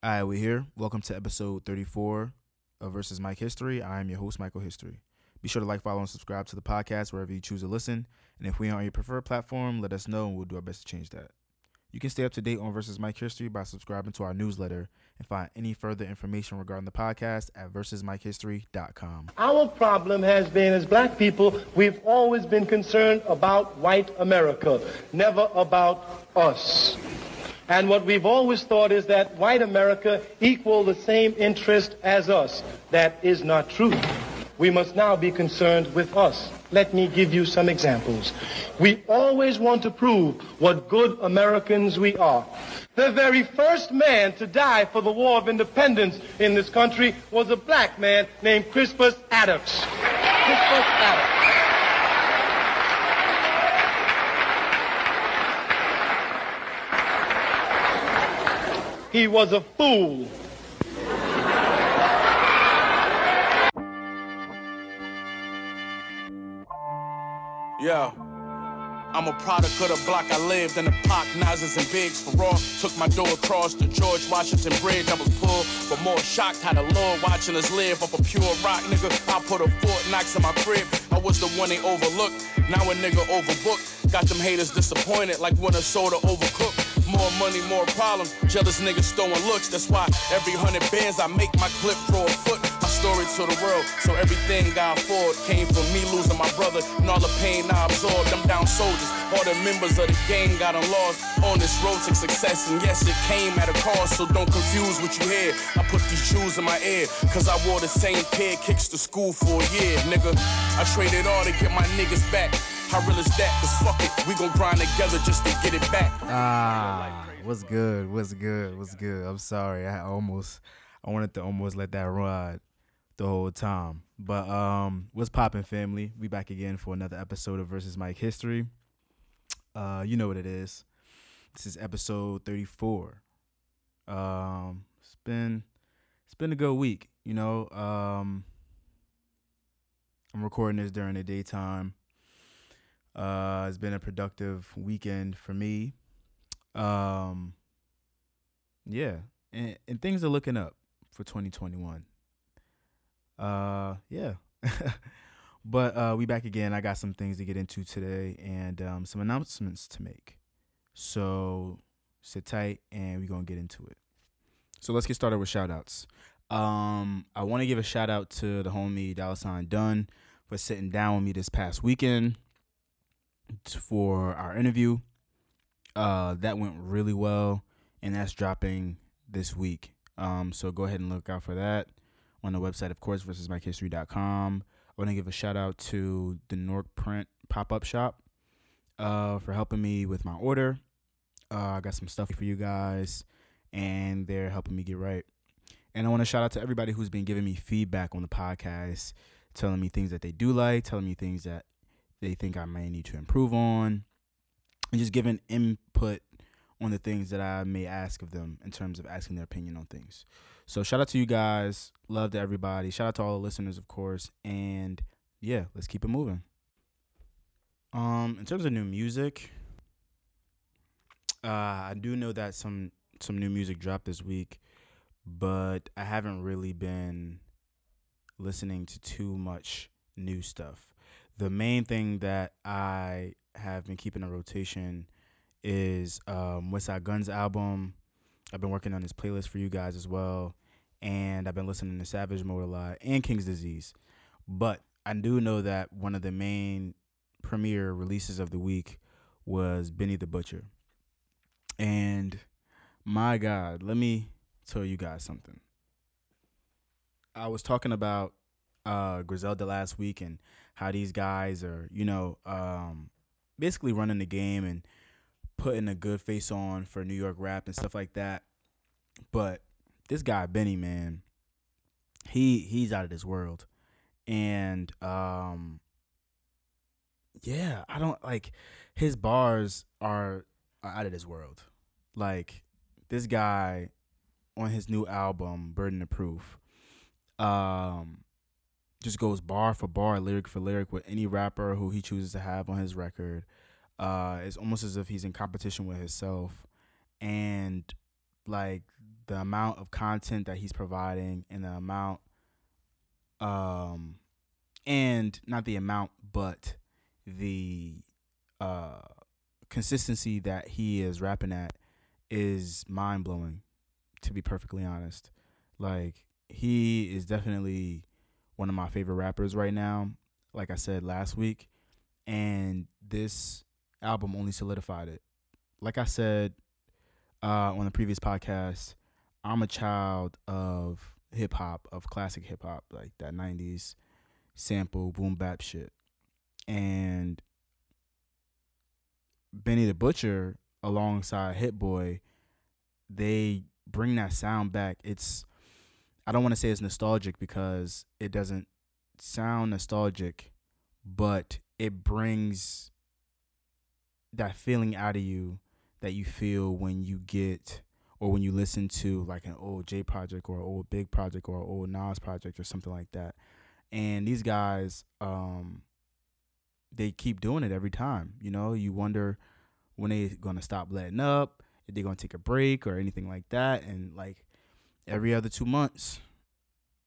All right, we're here. Welcome to episode 34 of Versus Mike History. I am your host, Michael History. Be sure to like, follow, and subscribe to the podcast wherever you choose to listen. And if we are on your preferred platform, let us know and we'll do our best to change that. You can stay up to date on Versus Mike History by subscribing to our newsletter and find any further information regarding the podcast at versusmikehistory.com. Our problem has been, as black people, we've always been concerned about white America, never about us. And what we've always thought is that white America equal the same interest as us. That is not true. We must now be concerned with us. Let me give you some examples. We always want to prove what good Americans we are. The very first man to die for the War of Independence in this country was a black man named Crispus Attucks. Crispus Attucks. He was a fool. Yeah. I'm a product of the block I lived in the Pac, Nazis and Bigs for raw. Took my door across the George Washington Bridge. I was pulled, but more shocked how the Lord watching us live up a pure rock, nigga. I put a Fort Knox in my crib. I was the one they overlooked. Now a nigga overbooked. Got them haters disappointed like when a soda overcooked. More money, more problems. Jealous niggas throwing looks. That's why every hundred bands I make my clip grow a foot. My story to the world. So everything I afford came from me losing my brother and all the pain I absorbed. I'm down soldiers. All the members of the gang got lost on this road to success. And yes, it came at a cost. So don't confuse what you hear. I put these shoes in my ear. Cause I wore the same pair kicks to school for a year, nigga. I traded all to get my niggas back. How real is that? Cause fuck it, we gon' grind together just to get it back. Ah, what's good? What's good? What's good? I'm sorry. I almost, I wanted to almost let that ride the whole time. But um, what's poppin', family? We back again for another episode of Versus Mike History. Uh, you know what it is. This is episode 34. Um, it's been it's been a good week. You know, um, I'm recording this during the daytime. Uh, it's been a productive weekend for me. Um, yeah, and, and things are looking up for 2021. Uh, yeah. but uh, we back again. I got some things to get into today and um, some announcements to make. So sit tight and we're gonna get into it. So let's get started with shout outs. Um, I want to give a shout out to the homie Dollar Sign Dunn for sitting down with me this past weekend for our interview. Uh, that went really well, and that's dropping this week. Um, so go ahead and look out for that on the website, of course, versus MikeHistory.com. I want to give a shout out to the Nork Print pop up shop uh, for helping me with my order. Uh, I got some stuff for you guys, and they're helping me get right. And I want to shout out to everybody who's been giving me feedback on the podcast, telling me things that they do like, telling me things that they think I may need to improve on, and just giving input on the things that I may ask of them in terms of asking their opinion on things. So shout out to you guys. Love to everybody. Shout out to all the listeners, of course. And yeah, let's keep it moving. Um, in terms of new music, uh, I do know that some some new music dropped this week, but I haven't really been listening to too much new stuff. The main thing that I have been keeping a rotation is um, Westside Gunn's album. I've been working on this playlist for you guys as well, and I've been listening to Savage Mode a lot and King's Disease. But I do know that one of the main premiere releases of the week was Benny the Butcher. And my God, let me tell you guys something. I was talking about uh, Griselda last week and how these guys are, you know, um, basically running the game and putting a good face on for New York rap and stuff like that. But this guy Benny, man, he he's out of this world, and um, yeah, I don't like his bars are, out of this world. Like this guy on his new album, Burden of Proof, um, just goes bar for bar, lyric for lyric with any rapper who he chooses to have on his record. Uh, it's almost as if he's in competition with himself, and like the amount of content that he's providing and the amount um and not the amount but the uh consistency that he is rapping at is mind blowing to be perfectly honest like he is definitely one of my favorite rappers right now like I said last week and this album only solidified it like I said uh, on the previous podcast, I'm a child of hip hop, of classic hip hop, like that 90s sample boom bap shit. And Benny the Butcher alongside Hit Boy, they bring that sound back. It's I don't want to say it's nostalgic because it doesn't sound nostalgic, but it brings that feeling out of you that you feel when you get or when you listen to like an old J project or an old Big project or an old Nas project or something like that. And these guys, um, they keep doing it every time. You know, you wonder when they're gonna stop letting up, if they're gonna take a break or anything like that. And like every other two months,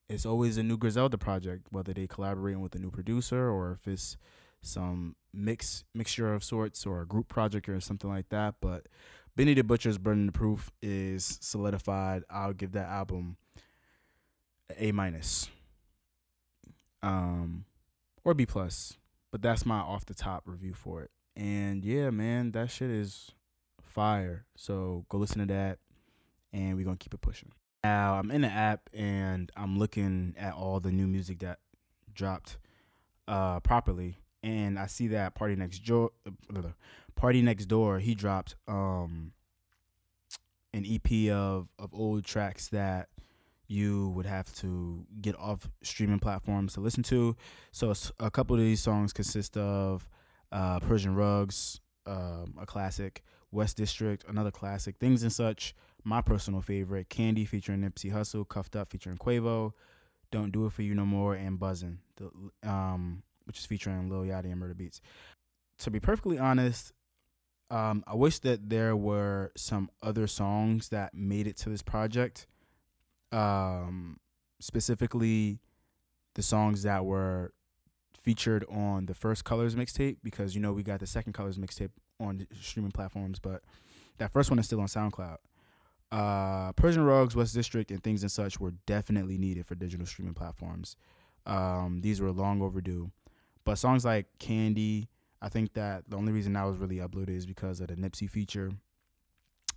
it's always a new Griselda project, whether they collaborating with a new producer or if it's some mix mixture of sorts or a group project or something like that. But Benny the Butcher's Burden of Proof is solidified. I'll give that album A minus. Um or B plus. But that's my off the top review for it. And yeah, man, that shit is fire. So go listen to that and we're gonna keep it pushing. Now I'm in the app and I'm looking at all the new music that dropped uh properly and I see that PartyNextDoor, Party Next Door, he dropped um an EP of of old tracks that you would have to get off streaming platforms to listen to. So a couple of these songs consist of uh, Persian Rugs, um, a classic, West District, another classic, Things and Such, my personal favorite, Candy featuring Nipsey Hussle, Cuffed Up featuring Quavo, Don't Do It For You No More, and Buzzin'. The, um, which is featuring Lil Yachty and Murda Beatz. To be perfectly honest, um, I wish that there were some other songs that made it to this project. Um, specifically, the songs that were featured on the first Colors mixtape because you know we got the second Colors mixtape on streaming platforms, but that first one is still on SoundCloud. Uh, Persian Rugs, West District, and things and such were definitely needed for digital streaming platforms. Um, these were long overdue. But songs like Candy, I think that the only reason that was really uploaded is because of the Nipsey feature.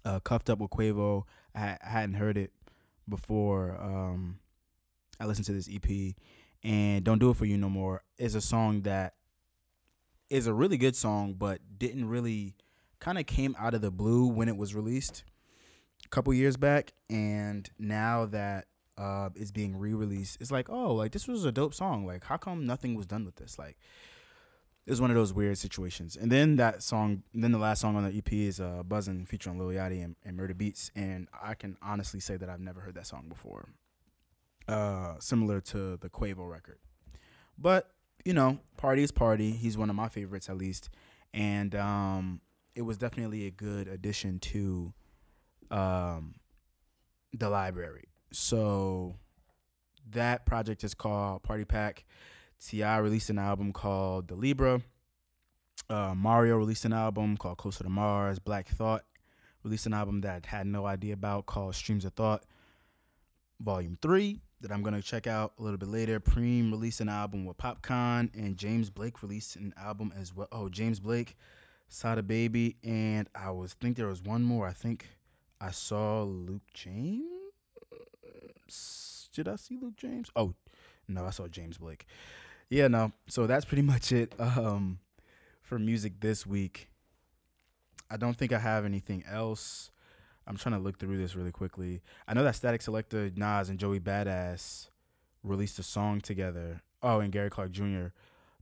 Uh, Cuffed Up with Quavo, I, I hadn't heard it before um, I listened to this EP. And Don't Do It For You No More is a song that is a really good song, but didn't really kind of came out of the blue when it was released a couple years back. And now that uh, is being re-released, it's like, oh, like this was a dope song. Like, how come nothing was done with this? Like, it was one of those weird situations. And then that song, then the last song on the EP is uh, "Buzzin" featuring Lil Yachty and, and Murda Beatz, and I can honestly say that I've never heard that song before. Uh, similar to the Quavo record, but you know, party is party. He's one of my favorites at least, and um, it was definitely a good addition to um, the library. So that project is called Party Pack. T.I. released an album called The Libra. Uh, Mario released an album called Closer to Mars. Black Thought released an album that I had no idea about called Streams of Thought, Volume 3, that I'm to check out a little bit later. Preem released an album with Popcon, and James Blake released an album as well. Oh, James Blake, Sada Baby, and I was think there was one more. I think I saw Luke James did I see Luke James? Oh, no, I saw James Blake. Yeah, no. So that's pretty much it um, for music this week. I don't think I have anything else. I'm trying to look through this really quickly. I know that Statik Selektah, Nas, and Joey Badass released a song together. Oh, and Gary Clark Jr.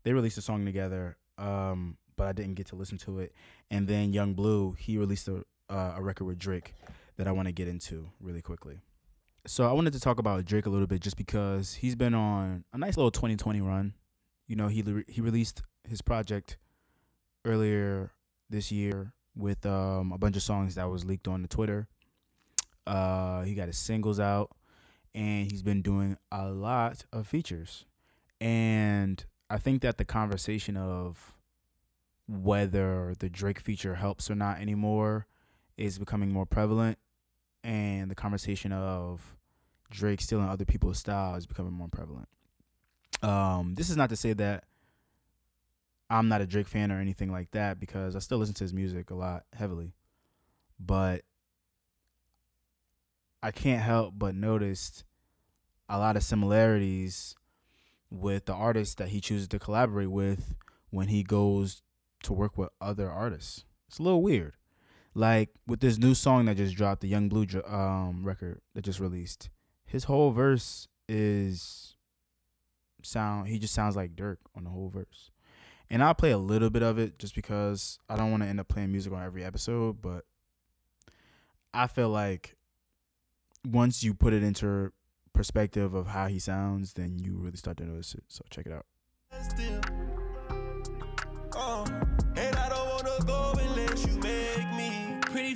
They released a song together, um, but I didn't get to listen to it. And then Yung Bleu, he released a, uh, a record with Drake that I want to get into really quickly. So I wanted to talk about Drake a little bit just because he's been on a nice little 2020 run. You know, he he released his project earlier this year with um, a bunch of songs that was leaked on the Twitter. Uh, he got his singles out, and he's been doing a lot of features. And I think that the conversation of whether the Drake feature helps or not anymore is becoming more prevalent, and the conversation of Drake stealing other people's style is becoming more prevalent. Um, this is not to say that I'm not a Drake fan or anything like that because I still listen to his music a lot heavily, but I can't help but notice a lot of similarities with the artists that he chooses to collaborate with when he goes to work with other artists. It's a little weird. Like with this new song that just dropped, the Yung Bleu um record that just released. His whole verse is sound he just sounds like Durk on the whole verse. And I'll play a little bit of it just because I don't want to end up playing music on every episode, but I feel like once you put it into perspective of how he sounds, then you really start to notice it. So check it out. Uh,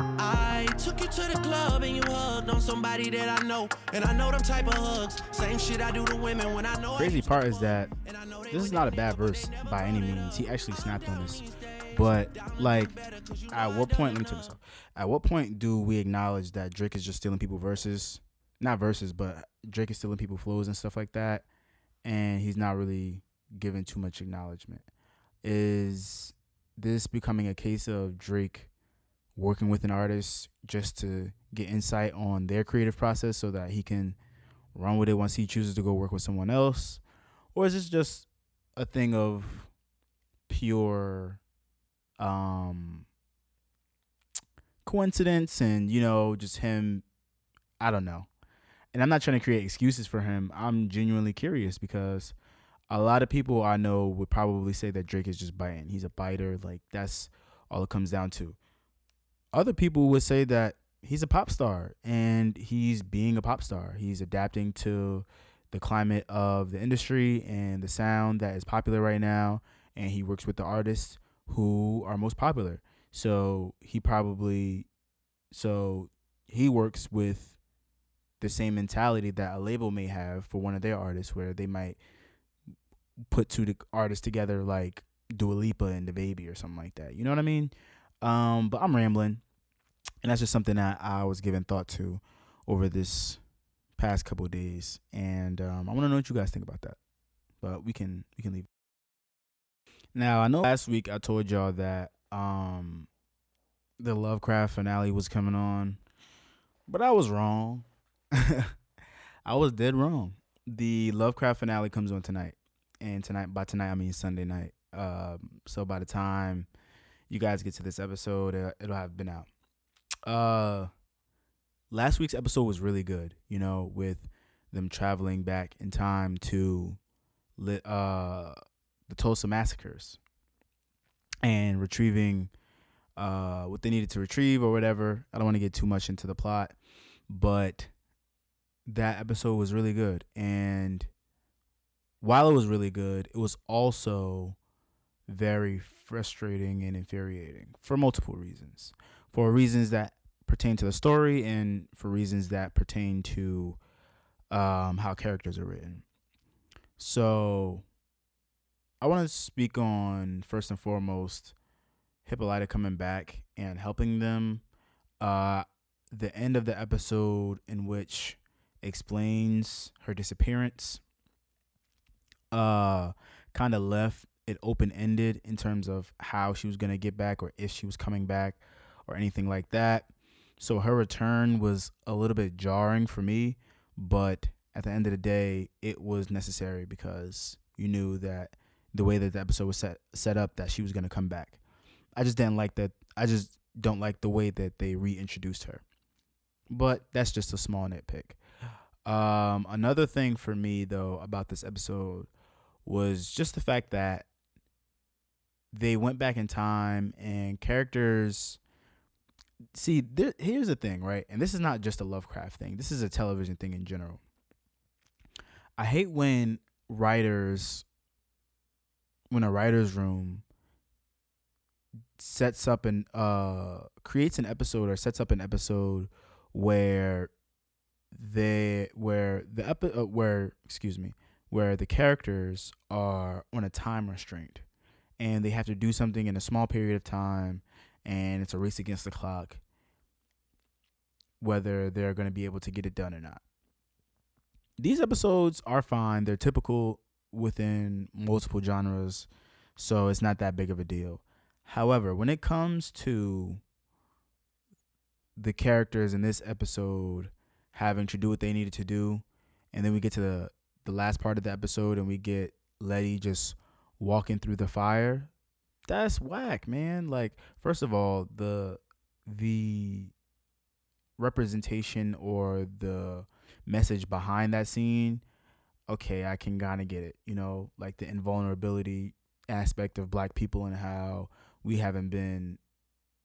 I took you to the club and you hugged on somebody that I know. And I know them type of hugs. Same shit I do to women when I know. Crazy part is that this is not a bad verse by any means. He actually snapped on this. But like, at what point? Let me tell myself. At what point do we acknowledge that Drake is just stealing people verses? Not verses, but Drake is stealing people flows and stuff like that, and he's not really given too much acknowledgement. Is this becoming a case of Drake working with an artist just to get insight on their creative process so that he can run with it once he chooses to go work with someone else? Or is this just a thing of pure um coincidence and you know just him I don't know. And I'm not trying to create excuses for him. I'm genuinely curious because a lot of people I know would probably say that Drake is just biting. He's a biter. Like that's all it comes down to. Other people would say that he's a pop star and he's being a pop star. He's adapting to the climate of the industry and the sound that is popular right now. And he works with the artists who are most popular. So he probably, so he works with the same mentality that a label may have for one of their artists, where they might put two artists together like Dua Lipa and DaBaby or something like that. You know what I mean? Um, but I'm rambling, and that's just something that I was giving thought to over this past couple days, and um, I want to know what you guys think about that. But we can we can leave. Now I know last week I told y'all that um, the Lovecraft finale was coming on, but I was wrong. I was dead wrong. The Lovecraft finale comes on tonight and tonight by tonight I mean Sunday night. Um, so by the time you guys get to this episode, uh, it'll have been out. Uh, last week's episode was really good. You know, with them traveling back in time to uh the Tulsa massacres and retrieving uh what they needed to retrieve or whatever. I don't want to get too much into the plot, but that episode was really good and while it was really good, it was also very frustrating and infuriating for multiple reasons. For reasons that pertain to the story and for reasons that pertain to um, how characters are written. So, I want to speak on first and foremost Hippolyta coming back and helping them. Uh, the end of the episode in which explains her disappearance uh kind of left it open ended in terms of how she was going to get back or if she was coming back or anything like that. So her return was a little bit jarring for me, but at the end of the day, it was necessary because you knew that the way that the episode was set set up that she was going to come back. I just didn't like that. I just don't like the way that they reintroduced her. But that's just a small nitpick. Um, another thing for me though about this episode was just the fact that they went back in time and characters see here's the thing right? And this is not just a lovecraft thing. This is a television thing in general. I hate when writers when a writer's room sets up an uh creates an episode or sets up an episode where they where the epi- uh, where excuse me where the characters are on a time restraint and they have to do something in a small period of time and it's a race against the clock whether they're going to be able to get it done or not. These episodes are fine. They're typical within multiple genres so it's not that big of a deal. However when it comes to the characters in this episode having to do what they needed to do and then we get to the the last part of the episode and we get letty just walking through the fire, that's whack, man. Like, first of all, the the representation or the message behind that scene, okay, I can kind of get it. You know, like the invulnerability aspect of black people and how we haven't been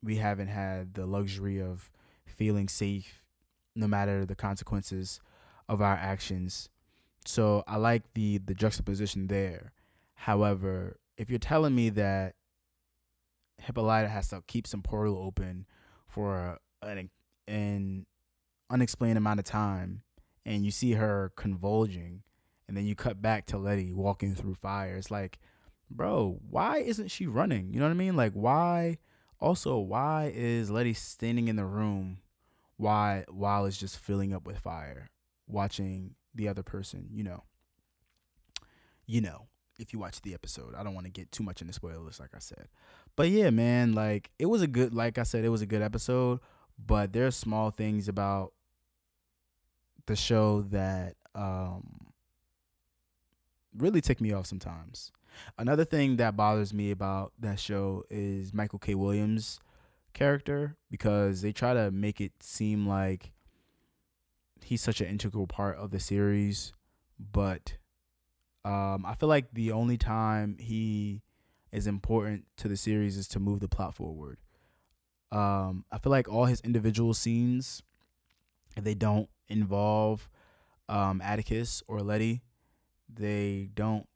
we haven't had the luxury of feeling safe no matter the consequences of our actions. So I like the the juxtaposition there. However, if you're telling me that Hippolyta has to keep some portal open for an, an unexplained amount of time, and you see her convulging, and then you cut back to Letty walking through fire, it's like, bro, why isn't she running? You know what I mean? Like, why? Also, why is Letty standing in the room? Why while it's just filling up with fire, watching the other person? You know. You know if you watch the episode. I don't want to get too much into spoilers, like I said. But yeah, man, like it was a good, like I said, it was a good episode. But there's small things about the show that um, really tick me off sometimes. Another thing that bothers me about that show is Michael K. Williams' character because they try to make it seem like he's such an integral part of the series, but um, I feel like the only time he is important to the series is to move the plot forward. Um, I feel like all his individual scenes, if they don't involve um, Atticus or Letty, they don't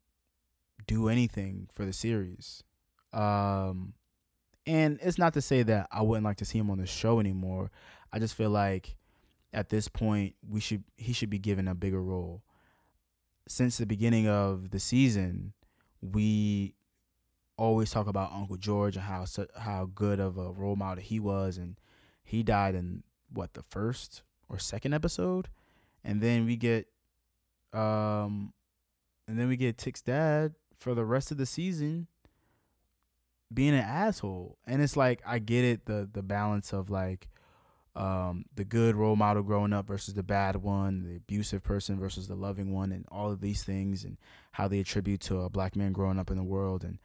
do anything for the series. Um, and it's not to say that I wouldn't like to see him on the show anymore. I just feel like at this point we should he should be given a bigger role since the beginning of the season, we always talk about Uncle George and how how good of a role model he was, and he died in what the first or second episode, and then we get, um, and then we get Tick's dad for the rest of the season being an asshole, and it's like I get it the the balance of like um, the good role model growing up versus the bad one, the abusive person versus the loving one, and all of these things, and how they attribute to a black man growing up in the world. And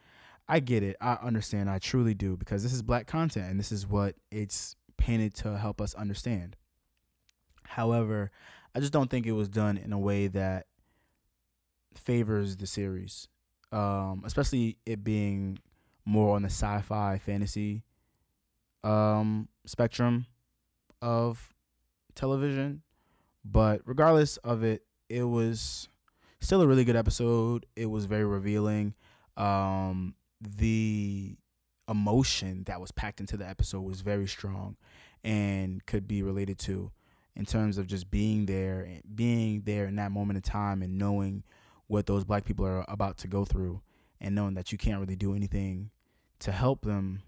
I get it. I understand. I truly do because this is black content, and this is what it's painted to help us understand. However, I just don't think it was done in a way that favors the series, um, especially it being more on the sci-fi fantasy um, spectrum of television. But regardless of it, it was still a really good episode. It was very revealing. Um, the emotion that was packed into the episode was very strong and could be related to in terms of just being there and being there in that moment of time and knowing what those black people are about to go through and knowing that you can't really do anything to help them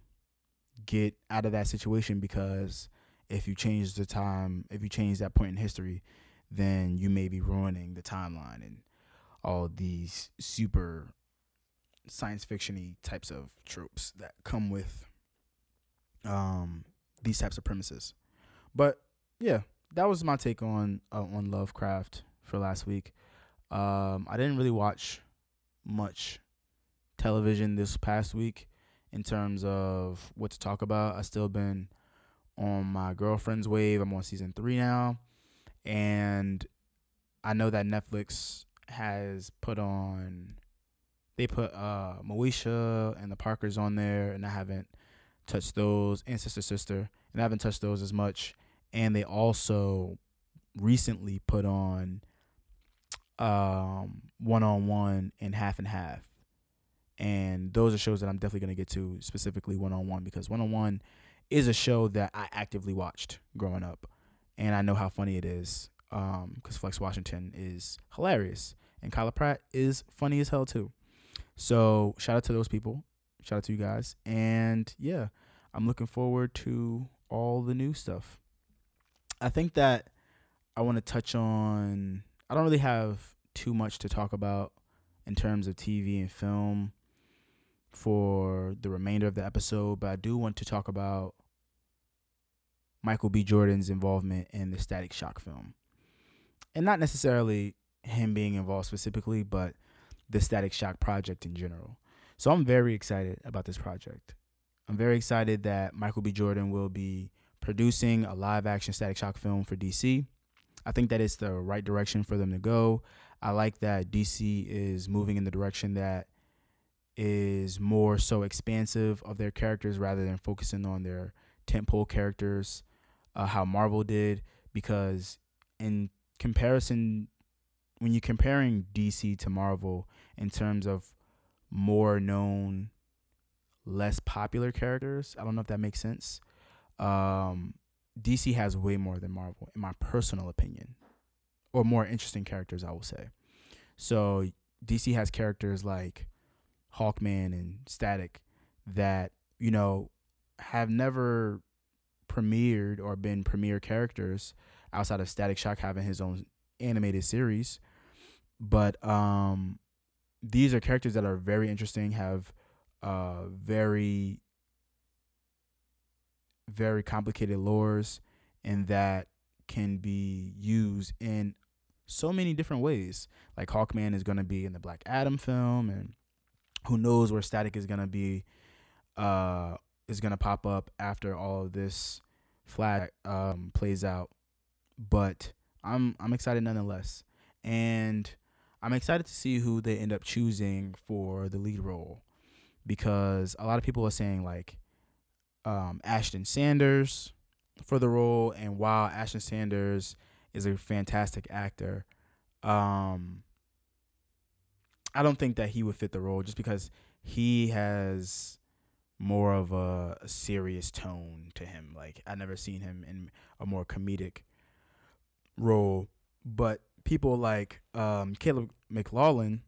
get out of that situation because if you change the time, if you change that point in history, then you may be ruining the timeline and all these super science fictiony types of tropes that come with um these types of premises. But yeah, that was my take on uh, on Lovecraft for last week. Um, I didn't really watch much television this past week in terms of what to talk about. I still been on my girlfriend's wave. I'm on season three now, and I know that Netflix has put on they put uh Moesha and the Parkers on there, and I haven't touched those, and Sister Sister, and I haven't touched those as much. And they also recently put on um one on one and half and half. And those are shows that I'm definitely gonna get to, specifically one on one, because one on one is a show that I actively watched growing up. And I know how funny it is. Um, because Flex Washington is hilarious. And Kyla Pratt is funny as hell too. So shout out to those people. Shout out to you guys. And yeah, I'm looking forward to all the new stuff. I think that I want to touch on I don't really have too much to talk about in terms of TV and film for the remainder of the episode, but I do want to talk about Michael B. Jordan's involvement in the Static Shock film. And not necessarily him being involved specifically, but the Static Shock project in general. So I'm very excited about this project. I'm very excited that Michael B. Jordan will be producing a live action Static Shock film for DC. I think that it's the right direction for them to go. I like that DC is moving in the direction that is more so expansive of their characters rather than focusing on their tentpole characters, uh, how Marvel did. Because in comparison, when you're comparing DC to Marvel in terms of more known, less popular characters, I don't know if that makes sense. Um, DC has way more than Marvel, in my personal opinion, or more interesting characters, I will say. So DC has characters like Hawkman and Static that, you know, have never premiered or been premiere characters outside of Static Shock having his own animated series. But um these are characters that are very interesting, have uh very very complicated lores and that can be used in so many different ways. Like Hawkman is going to be in the Black Adam film and who knows where Static is gonna be, uh, is gonna pop up after all of this flat um, plays out. But I'm I'm excited nonetheless, and I'm excited to see who they end up choosing for the lead role, because a lot of people are saying like um, Ashton Sanders for the role, and while Ashton Sanders is a fantastic actor, um, I don't think that he would fit the role just because he has more of a, serious tone to him. Like I never seen him in a more comedic role, but people like um, Caleb McLaughlin,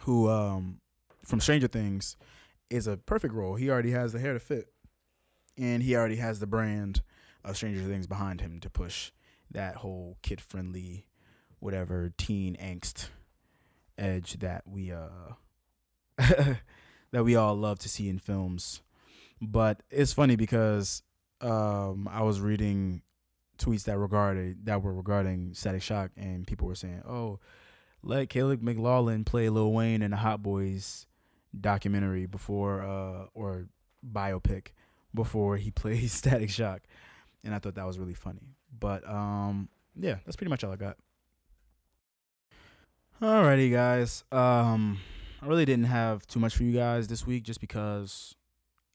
who um, from Stranger Things, is a perfect role. He already has the hair to fit, and he already has the brand of Stranger Things behind him to push that whole kid friendly, whatever teen angst edge that we uh that we all love to see in films. But it's funny because um I was reading tweets that regarded that were regarding Static Shock and people were saying, "Oh, let Caleb McLaughlin play Lil Wayne in the Hot Boys documentary before uh or biopic before he plays Static Shock." And I thought that was really funny. But um yeah, that's pretty much all I got. Alrighty, guys. Um, I really didn't have too much for you guys this week, just because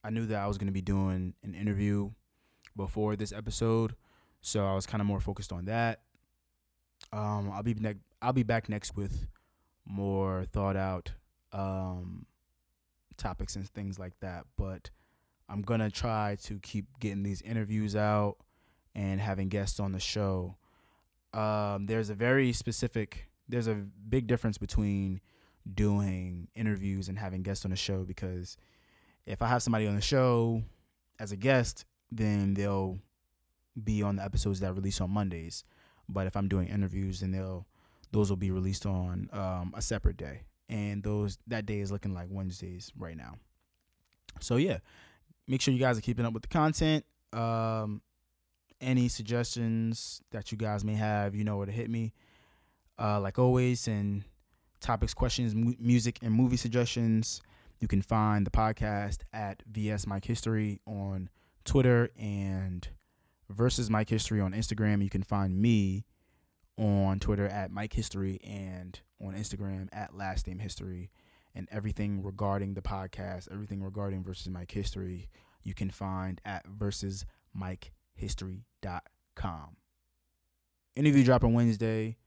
I knew that I was gonna be doing an interview before this episode, so I was kind of more focused on that. Um, I'll be ne- I'll be back next with more thought out um topics and things like that, but I'm gonna try to keep getting these interviews out and having guests on the show. Um, there's a very specific there's a big difference between doing interviews and having guests on the show because if I have somebody on the show as a guest, then they'll be on the episodes that release on Mondays. But if I'm doing interviews, then they'll those will be released on um, a separate day, and those that day is looking like Wednesdays right now. So yeah, make sure you guys are keeping up with the content. Um, any suggestions that you guys may have, you know where to hit me uh, like always, and topics, questions, mu- music, and movie suggestions. You can find the podcast at VS Mike History on Twitter and versus Mike History on Instagram. You can find me on Twitter at Mike History and on Instagram at Last Name History. and everything regarding the podcast, everything regarding versus Mike history, you can find at versusmikehistory.com. Interview dropping Wednesday,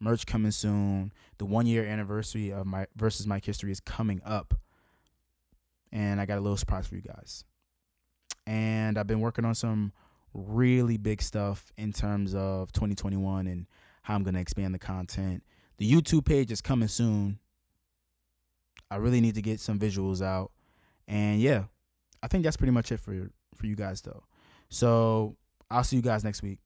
merch coming soon. The one year anniversary of my versus Mike history is coming up. And I got a little surprise for you guys. And I've been working on some really big stuff in terms of 2021 and how I'm going to expand the content. The YouTube page is coming soon. I really need to get some visuals out. And yeah, I think that's pretty much it for for you guys though. So, I'll see you guys next week.